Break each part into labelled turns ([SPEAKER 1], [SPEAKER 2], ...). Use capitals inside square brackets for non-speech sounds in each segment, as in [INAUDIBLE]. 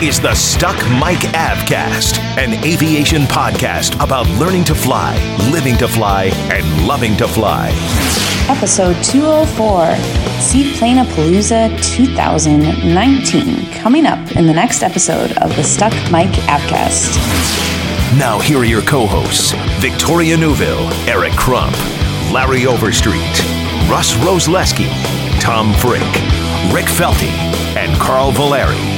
[SPEAKER 1] Is the Stuck Mic Avcast, an aviation podcast about learning to fly, living to fly, and loving to fly.
[SPEAKER 2] Episode 204 Seaplane Palooza 2019, coming up in the next episode of the Stuck Mic Avcast.
[SPEAKER 1] Now, here are your co hosts Victoria Neuville, Eric Crump, Larry Overstreet, Russ Roseleski, Tom Frick, Rick Felty, and Carl Valeri.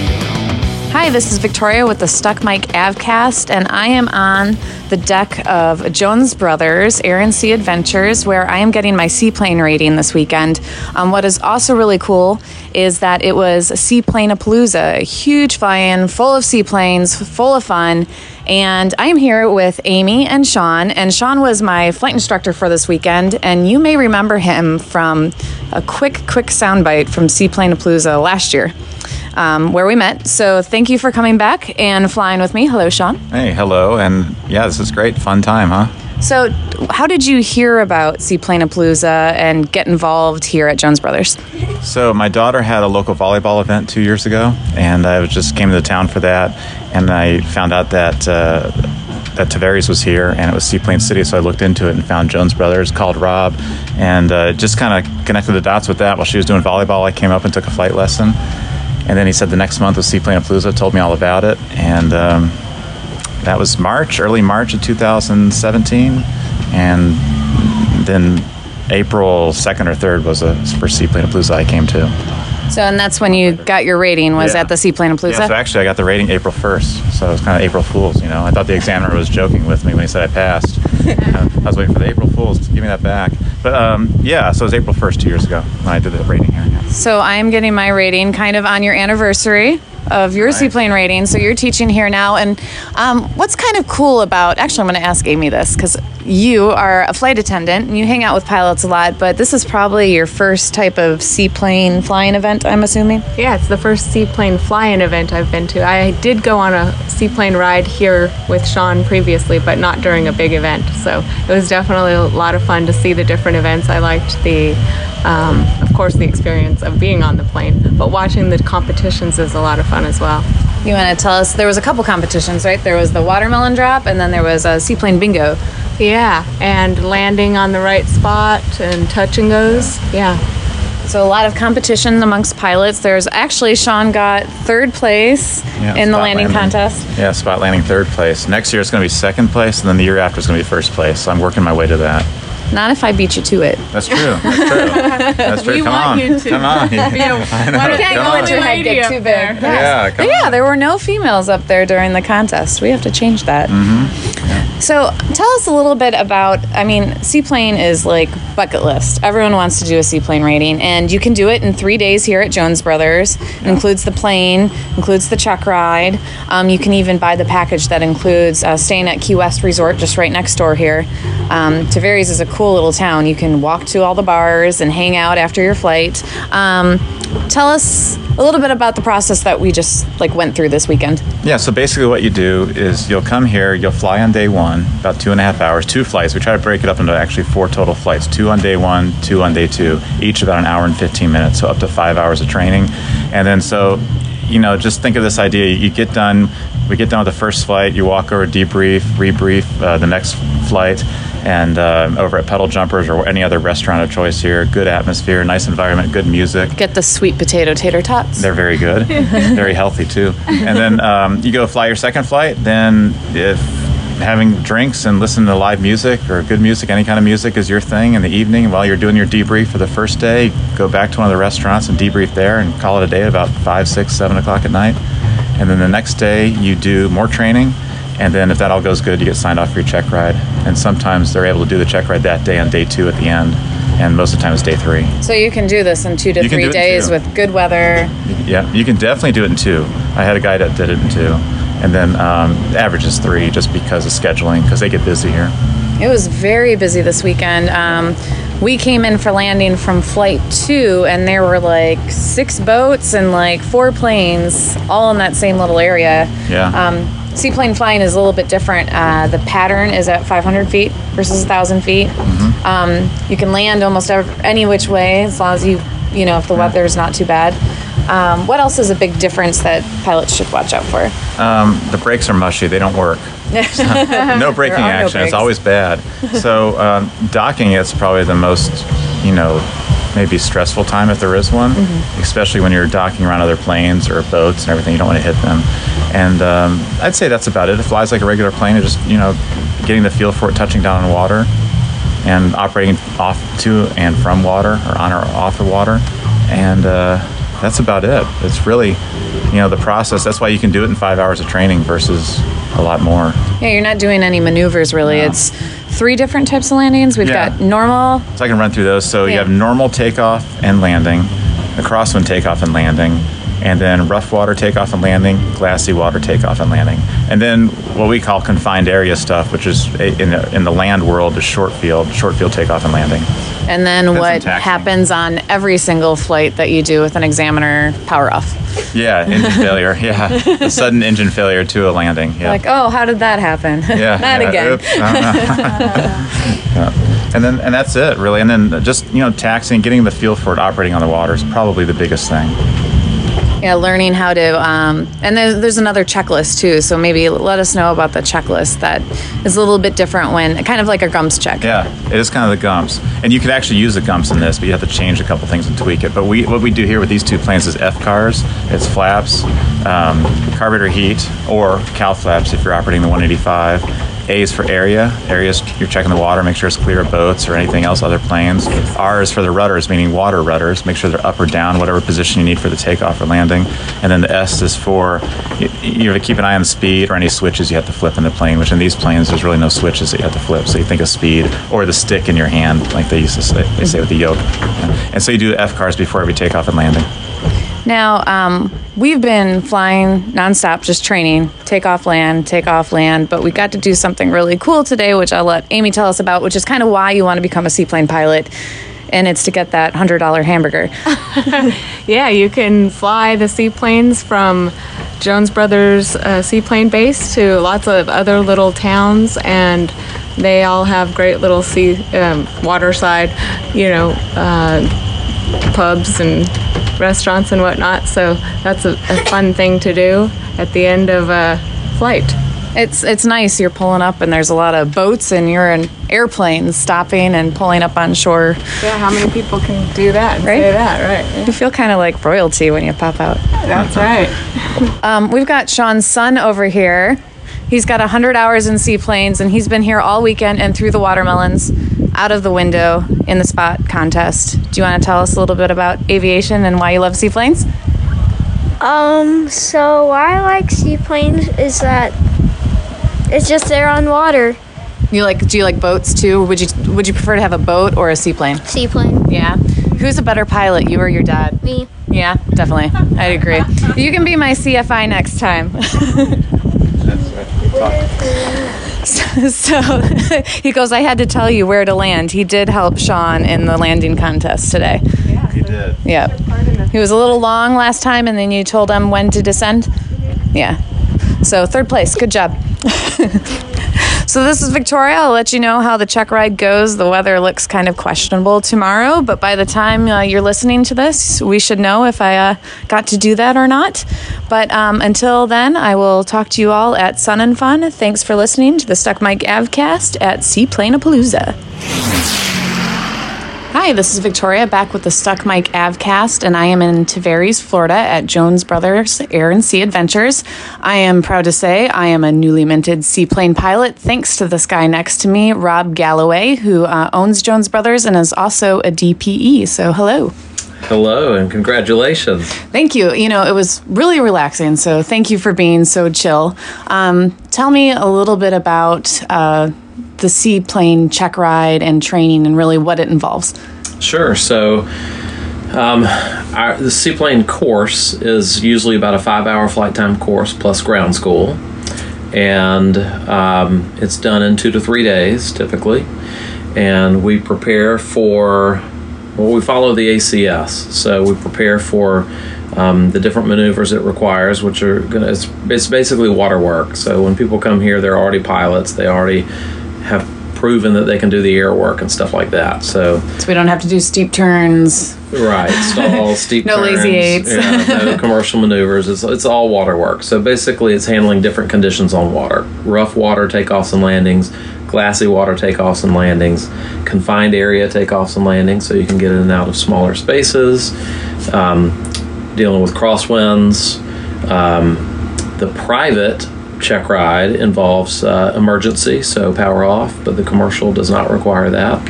[SPEAKER 2] Hi, this is Victoria with the Stuck Mic Avcast, and I am on the deck of Jones Brothers Air and Sea Adventures, where I am getting my seaplane rating this weekend. Um, what is also really cool is that it was seaplane palooza, a huge fly-in, full of seaplanes, full of fun. And I am here with Amy and Sean. And Sean was my flight instructor for this weekend. And you may remember him from a quick, quick soundbite from Seaplane Palooza last year um, where we met. So thank you for coming back and flying with me. Hello, Sean.
[SPEAKER 3] Hey, hello. And yeah, this is great. Fun time, huh?
[SPEAKER 2] So, how did you hear about Seaplane Palooza and get involved here at Jones Brothers?
[SPEAKER 3] So, my daughter had a local volleyball event two years ago, and I just came to the town for that. And I found out that uh, that Tavares was here, and it was Seaplane City. So I looked into it and found Jones Brothers, called Rob, and uh, just kind of connected the dots with that. While she was doing volleyball, I came up and took a flight lesson and then he said the next month was Seaplane Palooza, told me all about it. And um, that was March, early March of 2017. And then April 2nd or 3rd was the first Seaplane Palooza I came to.
[SPEAKER 2] So, and that's when you got your rating, was
[SPEAKER 3] Yeah.
[SPEAKER 2] at the Seaplane Palooza?
[SPEAKER 3] Yeah, so actually I got the rating April 1st. So it was kind of April Fool's, you know. I thought the examiner was joking with me when he said I passed. [LAUGHS] I was waiting for the April Fool's to give me that back. But um, yeah, so it was April 1st two years ago when I did the rating here. Yeah.
[SPEAKER 2] So I am getting my rating kind of on your anniversary of your
[SPEAKER 3] Nice.
[SPEAKER 2] seaplane rating. So you're teaching here now, and um, what's kind of cool about? Actually, I'm going to ask Amy this because you are a flight attendant and you hang out with pilots a lot. But this is probably your first type of seaplane flying event. I'm assuming.
[SPEAKER 4] Yeah, it's the first seaplane fly-in event I've been to. I did go on a seaplane ride here with Sean previously, but not during a big event. So it was definitely a lot of fun to see the different events. I liked the, um, of course, the experience of being on the plane, but watching the competitions is a lot of fun as well.
[SPEAKER 2] You want to tell us? There was a couple competitions, right? There was the watermelon drop, and then there was a seaplane bingo.
[SPEAKER 4] Yeah, and landing on the right spot and touch and goes. Yeah.
[SPEAKER 2] So a lot of competition amongst pilots. There's actually Sean got third place
[SPEAKER 3] Yeah,
[SPEAKER 2] in the
[SPEAKER 3] spot
[SPEAKER 2] landing, contest.
[SPEAKER 3] Yeah, spot landing third place. Next year it's going to be second place, and then the year after it's going to be first place. So I'm working my way to that.
[SPEAKER 2] Not if I beat you to it.
[SPEAKER 3] That's true. That's true. [LAUGHS] That's true.
[SPEAKER 4] We
[SPEAKER 3] come
[SPEAKER 4] want
[SPEAKER 3] on.
[SPEAKER 4] you to
[SPEAKER 3] Come on. [LAUGHS]
[SPEAKER 4] be a- [LAUGHS]
[SPEAKER 3] I know.
[SPEAKER 4] Why don't-
[SPEAKER 2] Can't go
[SPEAKER 3] on.
[SPEAKER 2] let your head get too big.
[SPEAKER 4] there.
[SPEAKER 3] Yeah, come
[SPEAKER 2] yeah,
[SPEAKER 3] on.
[SPEAKER 2] there were no females up there during the contest. We have to change that.
[SPEAKER 3] Mm-hmm.
[SPEAKER 2] So, tell us a little bit about. I mean, seaplane is like bucket list. Everyone wants to do a seaplane rating, and you can do it in three days here at Jones Brothers. It includes the plane, includes the check ride. Um, you can even buy the package that includes uh, staying at Key West Resort, just right next door here. Um, Tavares is a cool little town. You can walk to all the bars and hang out after your flight. Um, tell us a little bit about the process that we just like went through this weekend.
[SPEAKER 3] Yeah, so basically what you do is you'll come here, you'll fly on day one, about two and a half hours, two flights. We try to break it up into actually four total flights two on day one, two on day two, each about an hour and 15 minutes, so up to five hours of training. And then so, you know, just think of this idea you get done, we get done with the first flight, you walk over, debrief, rebrief uh, the next flight. And uh, over at Puddle Jumpers or any other restaurant of choice here, good atmosphere, nice environment, good music.
[SPEAKER 2] Get the sweet potato tater tots.
[SPEAKER 3] They're very good, [LAUGHS] very healthy too. And then um, you go fly your second flight. Then if having drinks and listening to live music or good music, any kind of music is your thing in the evening while you're doing your debrief for the first day, go back to one of the restaurants and debrief there and call it a day about five, six, seven o'clock at night. And then the next day you do more training. And then if that all goes good, you get signed off for your check ride. And sometimes they're able to do the check ride that day on day two at the end. and most of the time it's day three.
[SPEAKER 2] So you can do this in two to
[SPEAKER 3] You
[SPEAKER 2] three
[SPEAKER 3] do it in
[SPEAKER 2] days with good weather.
[SPEAKER 3] Yeah, you can definitely do it in two. I had a guy that did it in two, and then um, average is three just because of scheduling because they get busy here.
[SPEAKER 2] It was very busy this weekend. Um, we came in for landing from flight two, and there were like six boats and like four planes all in that same little area.
[SPEAKER 3] Yeah.
[SPEAKER 2] Um, seaplane flying is a little bit different. Uh, the pattern is at 500 feet versus 1,000 feet.
[SPEAKER 3] Mm-hmm.
[SPEAKER 2] Um, you can land almost any which way as long as you, you know, if the weather is not too bad. Um, what else is a big difference that pilots should watch out for?
[SPEAKER 3] Um, the brakes are mushy; they don't work. [LAUGHS] [LAUGHS] no braking
[SPEAKER 2] no
[SPEAKER 3] action.
[SPEAKER 2] brakes.
[SPEAKER 3] it's always bad. [LAUGHS] So um, docking is probably the most, you know, maybe stressful time if there is one,
[SPEAKER 2] Mm-hmm.
[SPEAKER 3] especially when you're docking around other planes or boats and everything. You don't want to hit them. And um, I'd say that's about it. It flies like a regular plane. It's just you know, getting the feel for it, touching down on water, and operating off to and from water or on or off the water, and uh, that's about it. It's really, you know, the process. That's why you can do it in five hours of training versus a lot more.
[SPEAKER 2] Yeah, you're not doing any maneuvers really.
[SPEAKER 3] No.
[SPEAKER 2] It's three different types of landings. We've
[SPEAKER 3] Yeah.
[SPEAKER 2] got normal,
[SPEAKER 3] So I can run through those. So you have normal takeoff and landing, a crosswind takeoff and landing, and then rough water takeoff and landing, glassy water takeoff and landing, and then what we call confined area stuff, which is in the, in the land world is short field, short field takeoff and landing.
[SPEAKER 2] and then
[SPEAKER 3] Depends
[SPEAKER 2] what happens on every single flight that you do with an examiner power off.
[SPEAKER 3] Yeah, engine [LAUGHS] failure. Yeah, a sudden engine failure to a landing. Yeah.
[SPEAKER 2] Like, oh, how did that happen?
[SPEAKER 3] yeah, [LAUGHS]
[SPEAKER 2] not
[SPEAKER 3] yeah,
[SPEAKER 2] again.
[SPEAKER 3] oops, [LAUGHS] yeah. And then and that's it really. And then just you know taxiing, getting the feel for it, operating on the water is probably the biggest thing.
[SPEAKER 2] Yeah, learning how to, um, and there's, there's another checklist too. So maybe let us know about the checklist that is a little bit different when, kind of like a GUMPS check.
[SPEAKER 3] Yeah, it is kind of the gumps, and you could actually use the gumps in this, but you have to change a couple things and tweak it. But we, what we do here with these two planes is F cars. It's flaps, um, carburetor heat, or cow flaps if you're operating the 185. A is for area. Areas you're checking the water, make sure it's clear of boats or anything else, other planes. R is for the rudders, meaning water rudders. Make sure they're up or down, whatever position you need for the takeoff or landing. And then the S is for you, you have to keep an eye on the speed or any switches you have to flip in the plane. Which in these planes, there's really no switches that you have to flip. So you think of speed or the stick in your hand, like they used to say, they say with the yoke. And so you do F cars before every takeoff and landing.
[SPEAKER 2] Now, um, we've been flying nonstop, just training, take off, land, take off, land. But we got to do something really cool today, which I'll let Amy tell us about, which is kind of why you want to become a seaplane pilot. And it's to get that $100 hamburger. [LAUGHS] [LAUGHS]
[SPEAKER 4] Yeah, you can fly the seaplanes from Jones Brothers uh, Seaplane Base to lots of other little towns, and they all have great little sea um, waterside, you know, uh, pubs and restaurants and whatnot. So that's a, a fun thing to do at the end of a flight.
[SPEAKER 2] It's it's nice. You're pulling up, and there's a lot of boats, and you're in airplanes stopping and pulling up on shore.
[SPEAKER 4] Yeah, how many people can do that and
[SPEAKER 2] Right?
[SPEAKER 4] say that, right?
[SPEAKER 2] You feel kind of like royalty when you pop out.
[SPEAKER 4] That's right.
[SPEAKER 2] Um, we've got Sean's son over here. He's got 100 hours in seaplanes, and he's been here all weekend and through the watermelons, out of the window in the spot contest. Do you want to tell us a little bit about aviation and why you love seaplanes?
[SPEAKER 5] Um, so why I like seaplanes is that it's just there on water.
[SPEAKER 2] You like? Do you like boats too? Would you Would you prefer to have a boat or a seaplane?
[SPEAKER 5] Seaplane.
[SPEAKER 2] Yeah. Who's a better pilot, you or your dad?
[SPEAKER 5] Me.
[SPEAKER 2] Yeah, definitely. I'd agree. You can be my CFI next time. [LAUGHS] [LAUGHS] so [LAUGHS] he goes, I had to tell you where to land. He did help Sean in the landing contest today.
[SPEAKER 3] You did.
[SPEAKER 2] Yeah. He was a little long last time, and then you told him when to descend? Yeah. So, third place. Good job. [LAUGHS] so, this is Victoria. I'll let you know how the check ride goes. The weather looks kind of questionable tomorrow, but by the time uh, you're listening to this, we should know if I uh, got to do that or not. But um, until then, I will talk to you all at Sun and Fun. Thanks for listening to the Stuck Mic Avcast at Seaplanapalooza. Hi, this is Victoria back with the Stuck Mic Avcast, and I am in Tavares, Florida at Jones Brothers Air and Sea Adventures. I am proud to say I am a newly minted seaplane pilot thanks to this guy next to me, Rob Galloway, who uh, owns Jones Brothers and is also a DPE. So, hello.
[SPEAKER 6] Hello and congratulations.
[SPEAKER 2] Thank you. You know, it was really relaxing, so thank you for being so chill. Um, tell me a little bit about uh, the seaplane check ride and training and really what it involves.
[SPEAKER 6] Sure. So, um, our, the seaplane course is usually about a five-hour flight time course plus ground school, and um, it's done in two to three days typically. And we prepare for well, we follow the ACS, so we prepare for um, the different maneuvers it requires, which are gonna it's, it's basically water work. So when people come here, they're already pilots. They already have proven that they can do the air work and stuff like that. So
[SPEAKER 2] So we don't have to do steep turns.
[SPEAKER 6] right, stalls, [LAUGHS] steep
[SPEAKER 2] No
[SPEAKER 6] turns,
[SPEAKER 2] lazy eights.
[SPEAKER 6] yeah, no [LAUGHS] commercial maneuvers. It's it's all water work. So basically, it's handling different conditions on water: rough water takeoffs and landings, glassy water takeoffs and landings, confined area takeoffs and landings, so you can get in and out of smaller spaces. Um, dealing with crosswinds. Um, the private check ride involves uh, emergency, so power off, but the commercial does not require that.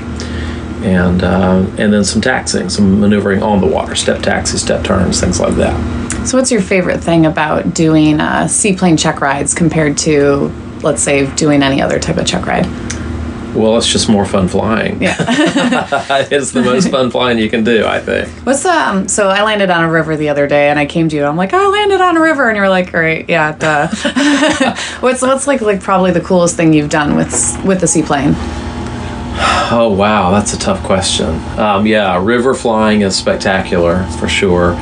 [SPEAKER 6] And uh, and then some taxing, some maneuvering on the water, step taxi, step turns, things like that.
[SPEAKER 2] So what's your favorite thing about doing uh, seaplane check rides compared to, let's say, doing any other type of check ride?
[SPEAKER 6] Well, it's just more fun flying.
[SPEAKER 2] Yeah. [LAUGHS]
[SPEAKER 6] it's the most fun flying you can do, I think.
[SPEAKER 2] What's um? So I landed on a river the other day, and I came to you. And I'm like, oh, I landed on a river, and you're like, great, yeah, duh. [LAUGHS] what's what's like like probably the coolest thing you've done with with the seaplane?
[SPEAKER 6] Oh wow, that's a tough question. Um, yeah, river flying is spectacular for sure.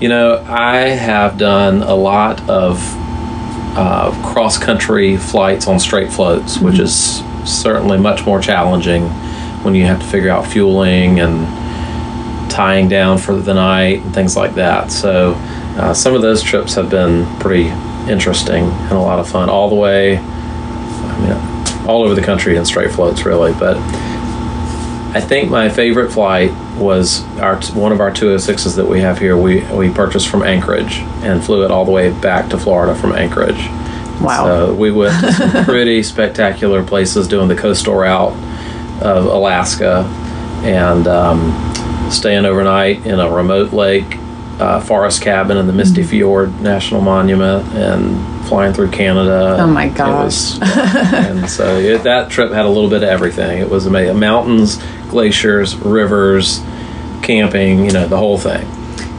[SPEAKER 6] You know, I have done a lot of uh, cross country flights on straight floats, which is certainly much more challenging when you have to figure out fueling and tying down for the night and things like that. So, uh, some of those trips have been pretty interesting and a lot of fun, all the way, I mean, all over the country in straight floats, really. But I think my favorite flight was our one of our 206s that we have here. We we purchased from Anchorage and flew it all the way back to Florida from Anchorage.
[SPEAKER 2] Wow.
[SPEAKER 6] So we went to some [LAUGHS] pretty spectacular places doing the coastal route of Alaska and um, staying overnight in a remote lake uh, forest cabin in the Misty Fjord National Monument and flying through Canada.
[SPEAKER 2] Oh my gosh.
[SPEAKER 6] was- [LAUGHS] and so it, that trip had a little bit of everything. It was amazing. Mountains, glaciers, rivers, camping, you know, the whole thing.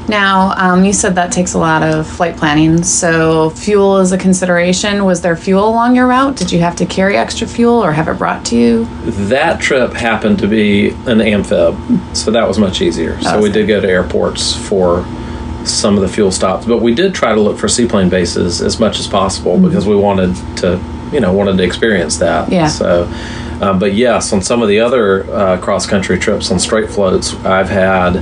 [SPEAKER 2] Now, um, you said that takes a lot of flight planning. So fuel is a consideration. Was there fuel along your route? Did you have to carry extra fuel or have it brought to you?
[SPEAKER 6] That trip happened to be an amphib, so that was much easier. So we did go to airports for some of the fuel stops, but we did try to look for seaplane bases as much as possible because we wanted to, you know, wanted to experience that.
[SPEAKER 2] Yeah.
[SPEAKER 6] So, um, but yes, on some of the other uh, cross country trips on straight floats, I've had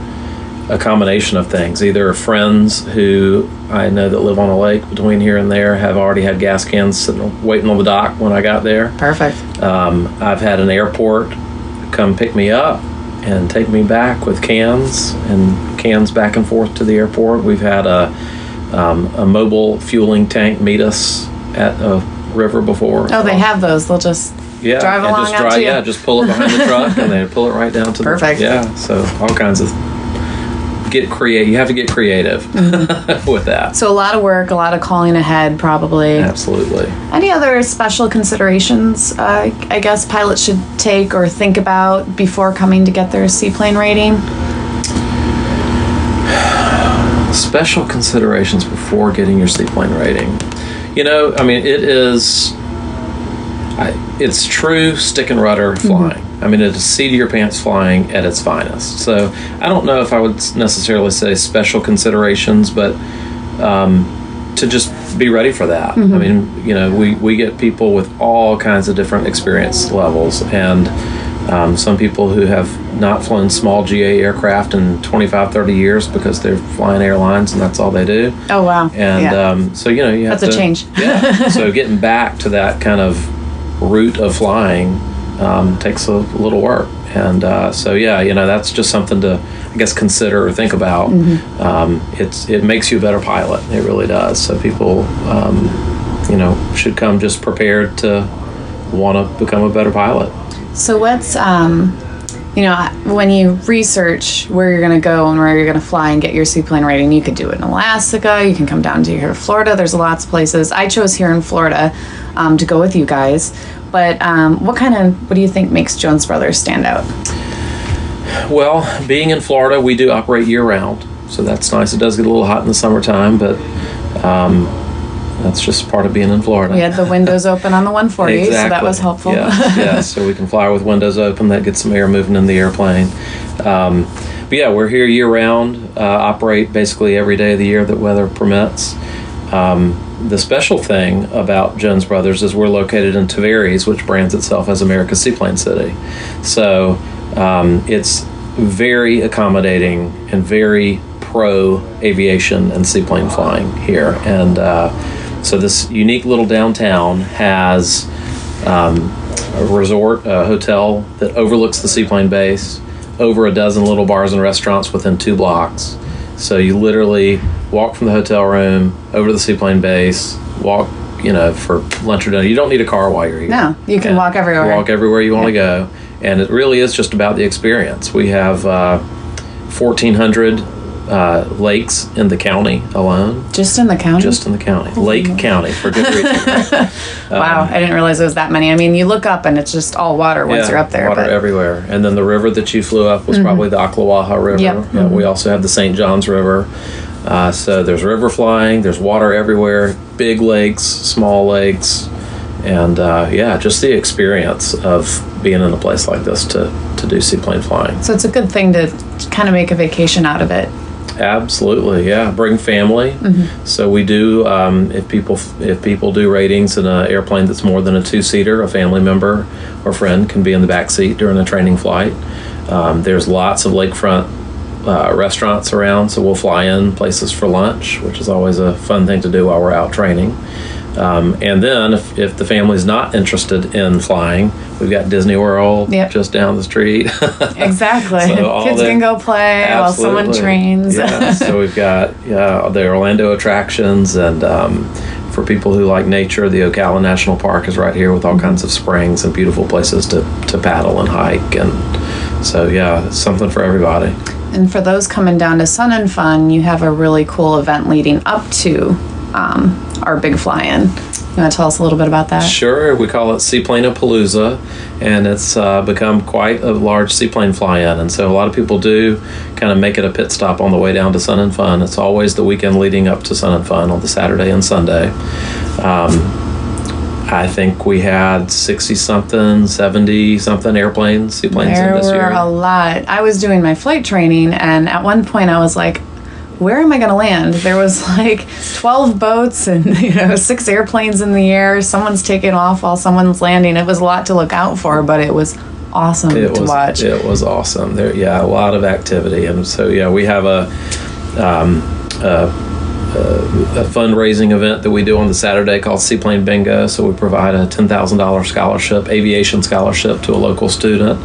[SPEAKER 6] a combination of things. Either friends who I know that live on a lake between here and there have already had gas cans sitting waiting on the dock when I got there.
[SPEAKER 2] Perfect.
[SPEAKER 6] Um, I've had an airport come pick me up and take me back with cans and cans back and forth to the airport. We've had a, um, a mobile fueling tank meet us at a river before.
[SPEAKER 2] Oh, they have those. They'll just
[SPEAKER 6] yeah,
[SPEAKER 2] drive
[SPEAKER 6] and
[SPEAKER 2] along
[SPEAKER 6] just drive, yeah, just pull it behind the truck and then pull it right down to
[SPEAKER 2] Perfect.
[SPEAKER 6] the [LAUGHS] Perfect. yeah. So all kinds of get create. You have to get creative
[SPEAKER 2] Mm-hmm. [LAUGHS]
[SPEAKER 6] with that.
[SPEAKER 2] So a lot of work, a lot of calling ahead, probably.
[SPEAKER 6] Absolutely.
[SPEAKER 2] Any other special considerations uh, I guess pilots should take or think about before coming to get their seaplane rating? [SIGHS]
[SPEAKER 6] special considerations before getting your seaplane rating. You know, I mean, it is. I, it's true stick and rudder flying. I mean, it is seat of your pants flying at its finest. So I don't know if I would necessarily say special considerations, but um, to just be ready for that. I mean, you know, we, we get people with all kinds of different experience levels, and um, some people who have not flown small GA aircraft in 25, 30 years because they're flying airlines and that's all they do.
[SPEAKER 2] Oh wow.
[SPEAKER 6] And
[SPEAKER 2] yeah.
[SPEAKER 6] um, so, you know, you have
[SPEAKER 2] That's a change.
[SPEAKER 6] yeah. [LAUGHS] So getting back to that kind of route of flying um, takes a little work. And uh, so, yeah, you know, that's just something to, I guess, consider or think about.
[SPEAKER 2] Mm-hmm.
[SPEAKER 6] Um, it's it makes you a better pilot. It really does. So people, um, you know, should come just prepared to want to become a better pilot.
[SPEAKER 2] So what's um, you know, when you research where you're going to go and where you're going to fly and get your seaplane rating, you could do it in Alaska. You can come down to here to Florida. There's lots of places. I chose here in Florida um, to go with you guys. But um, what kind of what do you think makes Jones Brothers stand out?
[SPEAKER 6] Well, being in Florida, we do operate year round, so that's nice. It does get a little hot in the summertime, but um, that's just part of being in Florida.
[SPEAKER 2] We had the windows [LAUGHS] open on the 140, so that was helpful.
[SPEAKER 6] Yeah, yeah. So we can fly with windows open. That gets some air moving in the airplane. Um, but yeah, we're here year round. Uh, operate basically every day of the year that weather permits. Um, the special thing about Jones Brothers is we're located in Tavares, which brands itself as America's Seaplane City. So um, it's very accommodating and very pro aviation and seaplane flying here. And uh, so this unique little downtown has um, a resort, a hotel that overlooks the seaplane base, over a dozen little bars and restaurants within two blocks. So you literally walk from the hotel room over to the seaplane base, walk, you know, for lunch or dinner. You don't need a car while you're here.
[SPEAKER 2] No, you can
[SPEAKER 6] And
[SPEAKER 2] walk everywhere.
[SPEAKER 6] Walk everywhere you want to go, and it really is just about the experience. We have uh, 1,400 uh, lakes in the county alone,
[SPEAKER 2] Just in the county?
[SPEAKER 6] just in the county, Lake County for good reason. [LAUGHS]
[SPEAKER 2] wow, I didn't realize it was that many. I mean, you look up and it's just all water once you're up there.
[SPEAKER 6] Water
[SPEAKER 2] but Mm-hmm.
[SPEAKER 6] everywhere. And then the river that you flew up was probably the Ocklawaha River.
[SPEAKER 2] Yep. Mm-hmm.
[SPEAKER 6] Yeah, we also have the St. Johns River. Uh, so there's river flying, there's water everywhere, big lakes, small lakes. And uh, yeah, just the experience of being in a place like this to, to do seaplane flying.
[SPEAKER 2] So it's a good thing to kind of make a vacation out of it.
[SPEAKER 6] Absolutely, yeah. Bring family.
[SPEAKER 2] Mm-hmm.
[SPEAKER 6] So we do. Um, if people if people do ratings in an airplane that's more than a two seater, a family member or friend can be in the back seat during a training flight. Um, there's lots of lakefront uh, restaurants around, so we'll fly in places for lunch, which is always a fun thing to do while we're out training. Um, and then, if, if the family's not interested in flying, we've got Disney World
[SPEAKER 2] Yep.
[SPEAKER 6] just down the street. [LAUGHS]
[SPEAKER 2] Exactly.
[SPEAKER 6] So
[SPEAKER 2] Kids
[SPEAKER 6] the-
[SPEAKER 2] can go play while someone trains.
[SPEAKER 6] yeah, so [LAUGHS] we've got yeah the Orlando attractions, and um, for people who like nature, the Ocala National Park is right here with all kinds of springs and beautiful places to to paddle and hike, and so yeah, it's something for everybody.
[SPEAKER 2] And for those coming down to Sun and Fun, you have a really cool event leading up to um, our big fly-in. You want to tell us a little bit about that?
[SPEAKER 6] Sure, we call it Seaplane Palooza, and it's uh, become quite a large seaplane fly-in, and so a lot of people do kind of make it a pit stop on the way down to Sun and Fun. It's always the weekend leading up to Sun and Fun on the Saturday and Sunday. Um, I think we had sixty something, seventy something airplanes, seaplanes in
[SPEAKER 2] There
[SPEAKER 6] this
[SPEAKER 2] were
[SPEAKER 6] year.
[SPEAKER 2] a lot. I was doing my flight training, and at one point I was like, where am I going to land? There was [LAUGHS] like 12 boats and [LAUGHS] you know six airplanes in the air. Someone's taking off while someone's landing. It was a lot to look out for, but it was awesome
[SPEAKER 6] it
[SPEAKER 2] to
[SPEAKER 6] was
[SPEAKER 2] watch.
[SPEAKER 6] it was awesome. There, yeah, a lot of activity, and so yeah, we have a. Um, a a fundraising event that we do on the Saturday called Seaplane Bingo. So we provide a ten thousand dollars scholarship, aviation scholarship, to a local student,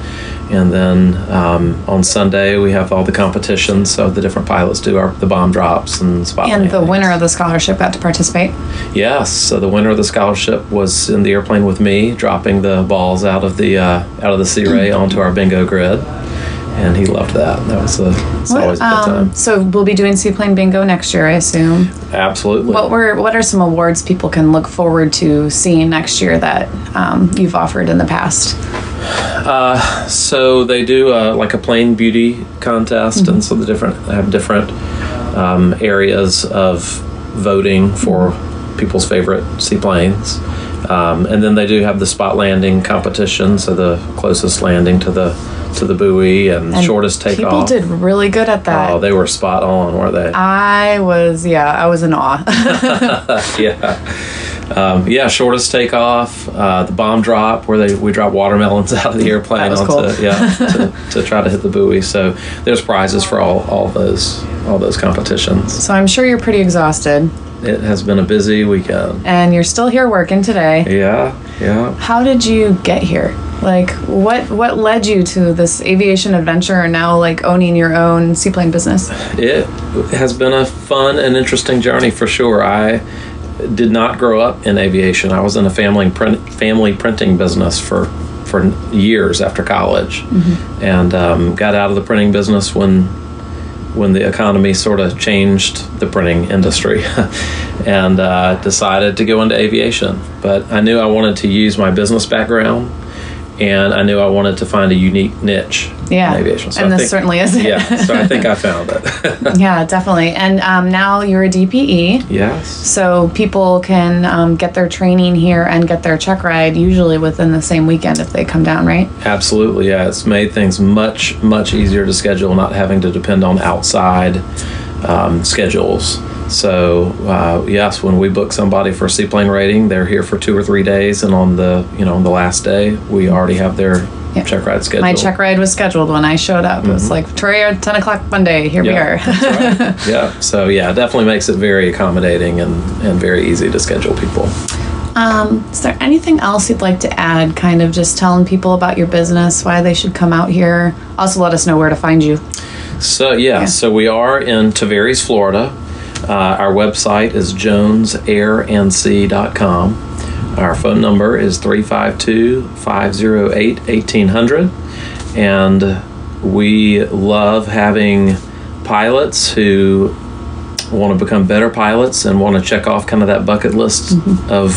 [SPEAKER 6] and then um, on Sunday we have all the competitions. So the different pilots do our the bomb drops and spot
[SPEAKER 2] And the winner of the scholarship got to participate.
[SPEAKER 6] Yes. So the winner of the scholarship was in the airplane with me, dropping the balls out of the uh, out of the SeaRey onto our bingo grid, and he loved that. That was a it's always a good time.
[SPEAKER 2] Um, so we'll be doing seaplane bingo next year, I assume.
[SPEAKER 6] Absolutely.
[SPEAKER 2] What were what are some awards people can look forward to seeing next year that um, you've offered in the past?
[SPEAKER 6] So they do uh, like a plane beauty contest, and so the different have different um, areas of voting for people's favorite seaplanes, um, and then they do have the spot landing competition. So the closest landing to the to the buoy and,
[SPEAKER 2] And
[SPEAKER 6] shortest takeoff.
[SPEAKER 2] People did really good at that.
[SPEAKER 6] Oh, they were spot on, were they?
[SPEAKER 2] I was, yeah, I was in awe. [LAUGHS] [LAUGHS]
[SPEAKER 6] yeah. Um, yeah, shortest takeoff, uh, the bomb drop where they we drop watermelons [LAUGHS] out of the airplane onto
[SPEAKER 2] cool.
[SPEAKER 6] yeah to, to try to hit the buoy. So there's prizes for all all those all those competitions.
[SPEAKER 2] so I'm sure you're pretty exhausted,
[SPEAKER 6] It has been a busy weekend.
[SPEAKER 2] and you're still here working today.
[SPEAKER 6] Yeah, yeah.
[SPEAKER 2] How did you get here? Like, what what led you to this aviation adventure and now like owning your own seaplane business?
[SPEAKER 6] It has been a fun and interesting journey for sure. I did not grow up in aviation. I was in a family print, family printing business for for years after college, and um, got out of the printing business when when the economy sort of changed the printing industry, [LAUGHS] and uh, decided to go into aviation. But I knew I wanted to use my business background and I knew I wanted to find a unique niche
[SPEAKER 2] Yeah.
[SPEAKER 6] in aviation.
[SPEAKER 2] And
[SPEAKER 6] I
[SPEAKER 2] this certainly is.
[SPEAKER 6] Yeah, so I think I [LAUGHS] found it. [LAUGHS]
[SPEAKER 2] Yeah, definitely. And um, now you're a DPE.
[SPEAKER 6] yes.
[SPEAKER 2] So people can um, get their training here and get their check ride usually within the same weekend if they come down, right?
[SPEAKER 6] Absolutely, yeah. It's made things much, much easier to schedule, not having to depend on outside um, schedules. So, uh, yes, when we book somebody for a seaplane rating, they're here for two or three days, and on the you know on the last day, we already have their
[SPEAKER 2] Yeah.
[SPEAKER 6] check ride schedule.
[SPEAKER 2] My check ride was scheduled when I showed up. It was like Victoria, ten o'clock Monday. Here
[SPEAKER 6] Mm-hmm. Yeah,
[SPEAKER 2] we are.
[SPEAKER 6] right. [LAUGHS] yeah. So yeah, definitely makes it very accommodating and and very easy to schedule people.
[SPEAKER 2] um, is there anything else you'd like to add? Kind of just telling people about your business, why they should come out here. Also, let us know where to find you.
[SPEAKER 6] So yeah, so we are in Tavares, Florida. Uh, our website is jonesairandsea.com. Our phone number is 352-508-1800 and we love having pilots who want to become better pilots and want to check off kind of that bucket list of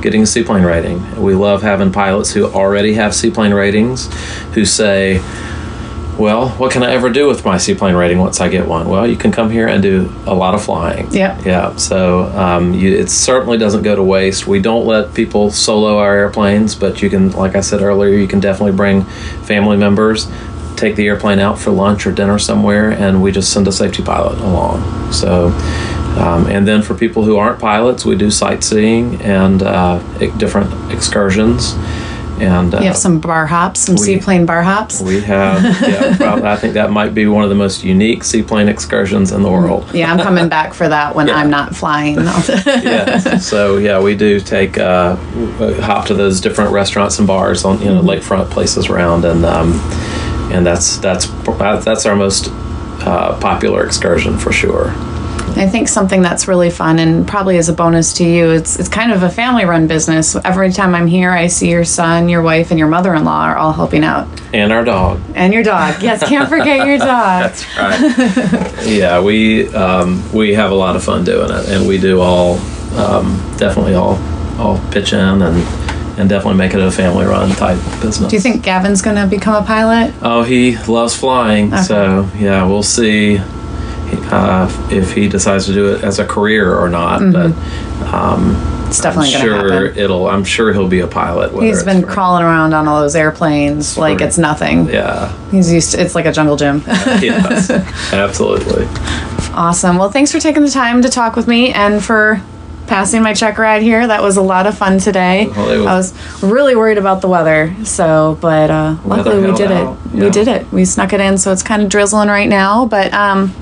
[SPEAKER 6] getting a seaplane rating. We love having pilots who already have seaplane ratings who say, well, what can I ever do with my seaplane rating once I get one? Well, you can come here and do a lot of flying.
[SPEAKER 2] Yeah.
[SPEAKER 6] Yeah. So um, you, it certainly doesn't go to waste. We don't let people solo our airplanes, but you can, like I said earlier, you can definitely bring family members, take the airplane out for lunch or dinner somewhere, and we just send a safety pilot along. So. Um, and then for people who aren't pilots, we do sightseeing and uh, different excursions. And uh,
[SPEAKER 2] You have some bar hops, some
[SPEAKER 6] we-
[SPEAKER 2] seaplane bar hops.
[SPEAKER 6] we have, yeah, [LAUGHS] probably, I think that might be one of the most unique seaplane excursions in the world.
[SPEAKER 2] Yeah, I'm coming back for that when
[SPEAKER 6] Yeah.
[SPEAKER 2] I'm not flying. [LAUGHS] [LAUGHS]
[SPEAKER 6] yes. So yeah, we do take uh, hop to those different restaurants and bars on you know lakefront places around, and um, and that's that's that's our most uh, popular excursion for sure.
[SPEAKER 2] I think something that's really fun and probably is a bonus to you. It's it's kind of a family run business. Every time I'm here, I see your son, your wife, and your mother-in-law are all helping out,
[SPEAKER 6] And our dog.
[SPEAKER 2] and your dog. Yes, can't forget your [LAUGHS] dog.
[SPEAKER 6] That's right. yeah, we um, we have a lot of fun doing it, and we do all um, definitely all all pitch in and and definitely make it a family run type business.
[SPEAKER 2] Do you think Gavin's going to become a pilot?
[SPEAKER 6] Oh, he loves flying, so yeah, we'll see uh, if he decides to do it as a career or not. But um,
[SPEAKER 2] It's Mm-hmm. definitely
[SPEAKER 6] I'm sure
[SPEAKER 2] happen.
[SPEAKER 6] itll. I'm sure he'll be a pilot.
[SPEAKER 2] He's been crawling around on all those airplanes like it's nothing.
[SPEAKER 6] Yeah.
[SPEAKER 2] He's used to, it's like a jungle gym. [LAUGHS]
[SPEAKER 6] yes. Absolutely.
[SPEAKER 2] awesome. Well, thanks for taking the time to talk with me and for passing my check ride here. That was a lot of fun today.
[SPEAKER 6] Well, was-
[SPEAKER 2] I was really worried about the weather. So, but uh, luckily we did
[SPEAKER 6] out,
[SPEAKER 2] it. We did it. We snuck it in. So it's kind of drizzling right now. But um,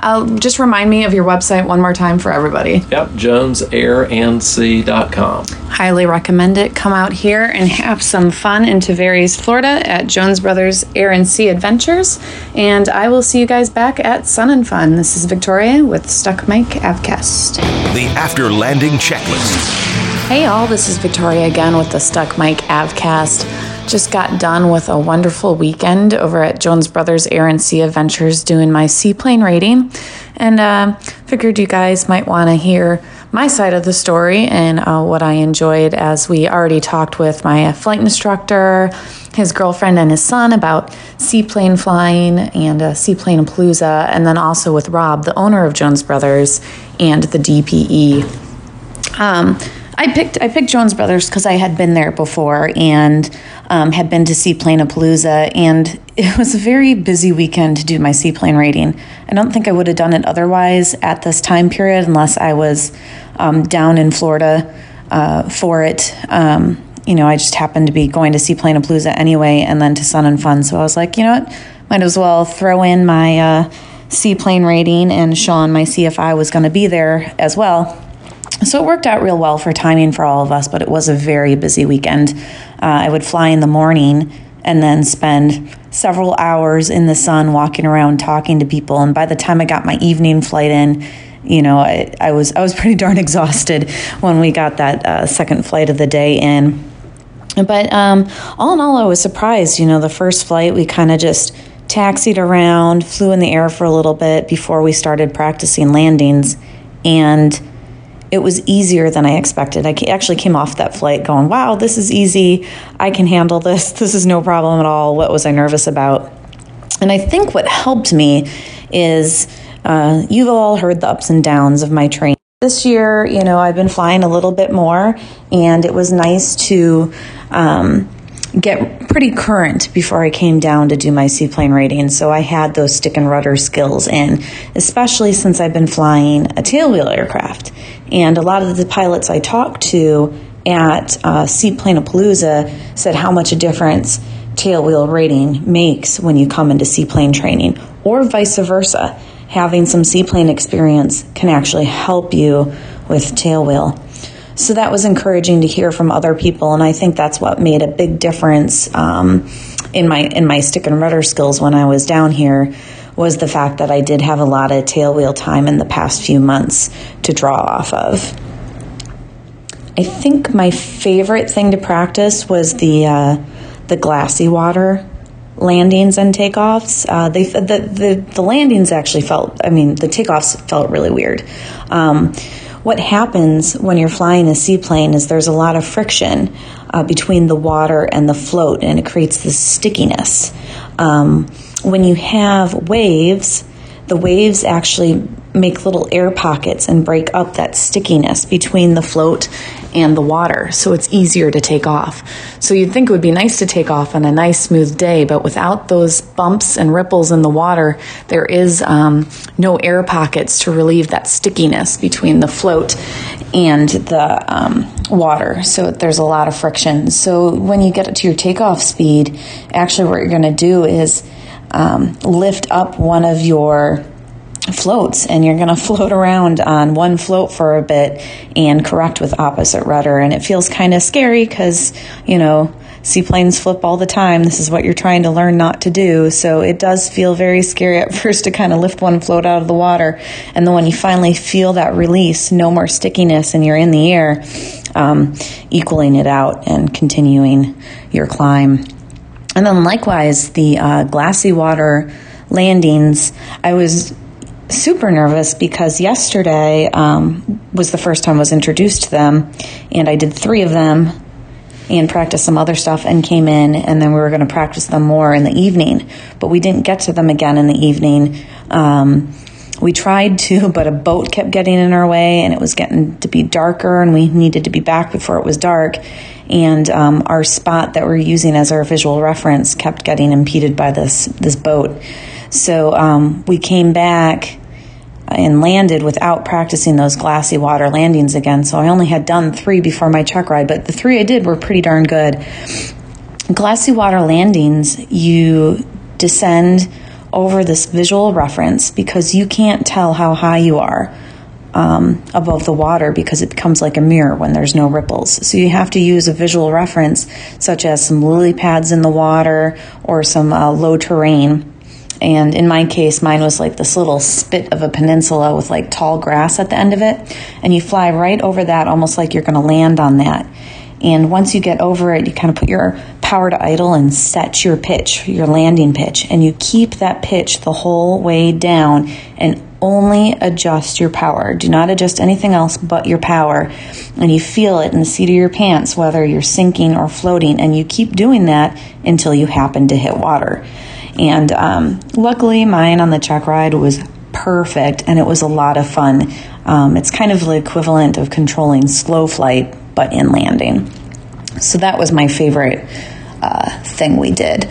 [SPEAKER 2] I'll just remind me of your website one more time for everybody.
[SPEAKER 6] Yep. JonesAirandSea.com.
[SPEAKER 2] Highly recommend it. Come out here and have some fun in Tavares, Florida at Jones Brothers Air and Sea Adventures. And I will see you guys back at Sun and Fun. This is Victoria with Stuck Mic Avcast.
[SPEAKER 1] The after landing checklist.
[SPEAKER 2] Hey all, this is Victoria again with the Stuck Mic Avcast. Just got done with a wonderful weekend over at Jones Brothers Air and Sea Adventures doing my seaplane rating. And uh, figured you guys might want to hear my side of the story and uh, what I enjoyed as we already talked with my flight instructor, his girlfriend, and his son about seaplane flying and uh, seaplane palooza, and then also with Rob, the owner of Jones Brothers and the DPE. Um, I picked I picked Jones Brothers because I had been there before and um, had been to Seaplane Palooza, and it was a very busy weekend to do my seaplane rating. I don't think I would have done it otherwise at this time period unless I was um, down in Florida uh, for it. Um, you know, I just happened to be going to Seaplane Palooza anyway, and then to Sun and Fun. So I was like, you know what, might as well throw in my uh, seaplane rating and Sean, my CFI, was going to be there as well. So it worked out real well for timing for all of us, but it was a very busy weekend. Uh, I would fly in the morning and then spend several hours in the sun walking around talking to people. And by the time I got my evening flight in, you know, I, I was I was pretty [LAUGHS] darn exhausted when we got that uh, second flight of the day in. But um, all in all, I was surprised. You know, the first flight we kind of just taxied around, flew in the air for a little bit before we started practicing landings, and it was easier than I expected. I actually came off that flight going, wow, this is easy. I can handle this. This is no problem at all. What was I nervous about? And I think what helped me is uh, you've all heard the ups and downs of my training. This year, you know, I've been flying a little bit more, and it was nice to um, get pretty current before I came down to do my seaplane rating. So I had those stick and rudder skills in, especially since I've been flying a tailwheel aircraft. And a lot of the pilots I talked to at uh, Seaplaneapalooza said how much a difference tailwheel rating makes when you come into seaplane training, or vice versa. Having some seaplane experience can actually help you with tailwheel. So that was encouraging to hear from other people, and I think that's what made a big difference um, in my in my stick and rudder skills when I was down here. Was the fact that I did have a lot of tailwheel time in the past few months to draw off of. I think my favorite thing to practice was the uh, the glassy water landings and takeoffs. Uh, they the, the the landings actually felt. I mean, the takeoffs felt really weird. Um, what happens when you're flying a seaplane is there's a lot of friction uh, between the water and the float, and it creates this stickiness. Um, when you have waves, the waves actually make little air pockets and break up that stickiness between the float and the water, so it's easier to take off. So you'd think it would be nice to take off on a nice smooth day, but without those bumps and ripples in the water, there is um, no air pockets to relieve that stickiness between the float and the um, water. So there's a lot of friction. So when you get to your takeoff speed, actually, what you're going to do is um, lift up one of your floats and you're going [LAUGHS] to float around on one float for a bit and correct with opposite rudder. And it feels kind of scary because you know seaplanes flip all the time. This is what you're trying to learn not to do. So it does feel very scary at [LAUGHS] first to kind of lift one float out of the water. And then when you finally feel that release no more stickiness and you're in the air um, equaling it out and continuing your climb and then likewise the uh, glassy water landings i was super nervous because yesterday um, was the first time I was introduced to them, and I did three of them and practiced some other stuff and came in, and then we were going to practice them more in the evening, but we didn't get to them again in the evening. Um, we tried to, [LAUGHS] but a boat kept getting in our way, and it was getting to be darker, and we needed to be back before it was dark. And um, our spot that we're using as our visual reference kept getting impeded by this this boat. So um, we came back and landed without practicing those glassy water landings again. So I only had done three before my check ride, but the three I did were pretty darn good. Glassy water landings, you descend over this visual reference because you can't tell how high you are. Um, above the water because it becomes like a mirror when there's no ripples. So you have to use a visual reference, such as some lily pads in the water or some uh, low terrain and in my case, mine was like this little spit of a peninsula with like tall grass at the end of it. And you fly right over that almost like you're going to land on that. And once you get over it, you kind of put your power to idle and set your pitch, your landing pitch. And you keep that pitch the whole way down and only adjust your power. Do not adjust anything else but your power. And you feel it in the seat of your pants, whether you're sinking or floating. And you keep doing that until you happen to hit water. And um, luckily, mine on the check ride was perfect and it was a lot of fun. Um, it's kind of the equivalent of controlling slow flight, but in landing. So that was my favorite uh, thing we did.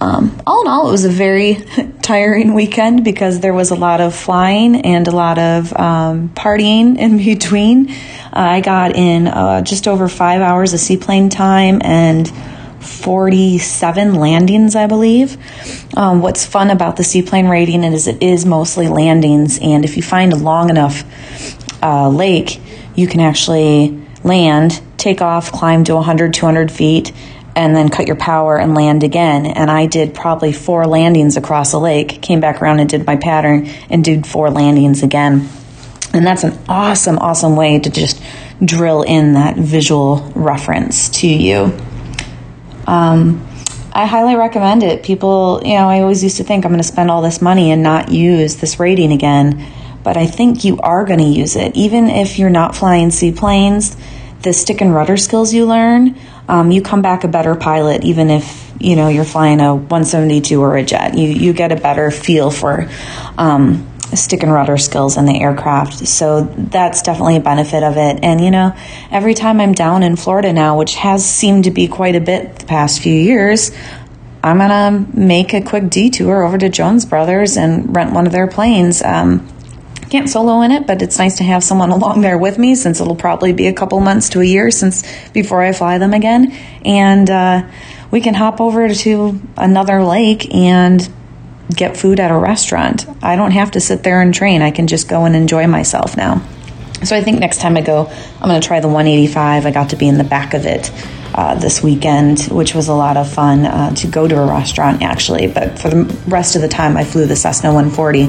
[SPEAKER 2] Um, all in all, it was a very [LAUGHS] tiring weekend because there was a lot of flying and a lot of um, partying in [LAUGHS] between. Uh, I got in uh, just over five hours of seaplane time and 47 landings, I believe. Um, what's fun about the seaplane rating is it is mostly landings, and if you find a long enough uh, lake, you can actually land, take off, climb to 100, 200 feet, and then cut your power and land again. And I did probably four landings across a lake, came back around and did my pattern, and did four landings again. And that's an awesome, awesome way to just drill in that visual reference to you. Um, I highly recommend it. People, you know, I always used to think I'm going to spend all this money and not use this rating again. But I think you are going to use it. Even if you're not flying seaplanes, the stick and rudder skills you learn, um, you come back a better pilot, even if you know you're flying a 172 or a jet. You you get a better feel for um, stick and rudder skills in the aircraft. So that's definitely a benefit of it. And you know, every time I'm down in Florida now, which has seemed to be quite a bit the past few years, I'm gonna make a quick detour over to Jones Brothers and rent one of their planes. Um, can't solo in it, but it's nice to have someone [LAUGHS] along there with me since it'll probably be a couple months to a year since before I fly them again. And uh, we can hop over to another lake and get food at a restaurant. I don't have to sit there and train. I can just go and enjoy myself now. So I think next time I go, I'm going to try the 185. I got to be in the back of it uh, this weekend, which was a lot of fun uh, to go to a restaurant actually. But for the rest of the time, I flew the Cessna 140,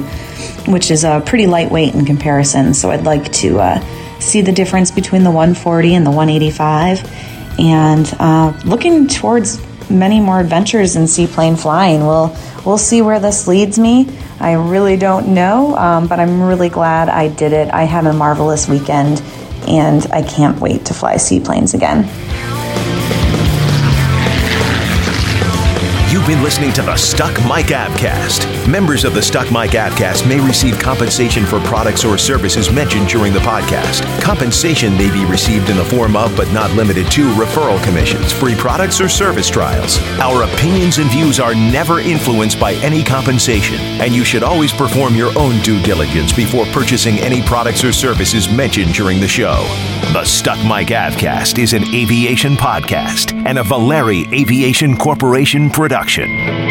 [SPEAKER 2] which is uh, pretty lightweight in comparison. So I'd like to uh, see the difference between the 140 and the 185. And uh, looking towards many more adventures in seaplane flying. We'll we'll see where this leads me. I really don't know, um, but I'm really glad I did it. I had a marvelous weekend, and I can't wait to fly seaplanes again.
[SPEAKER 1] Been listening to the Stuck Mic Avcast. Members of the Stuck Mic Avcast may receive compensation for products or services mentioned during the podcast. Compensation may be received in the form of, but not limited to, referral commissions, free products, or service trials. Our opinions and views are never influenced by any compensation, and you should always perform your own due diligence before purchasing any products or services mentioned during the show. The Stuck Mic Avcast is an aviation podcast and a Valeri Aviation Corporation production.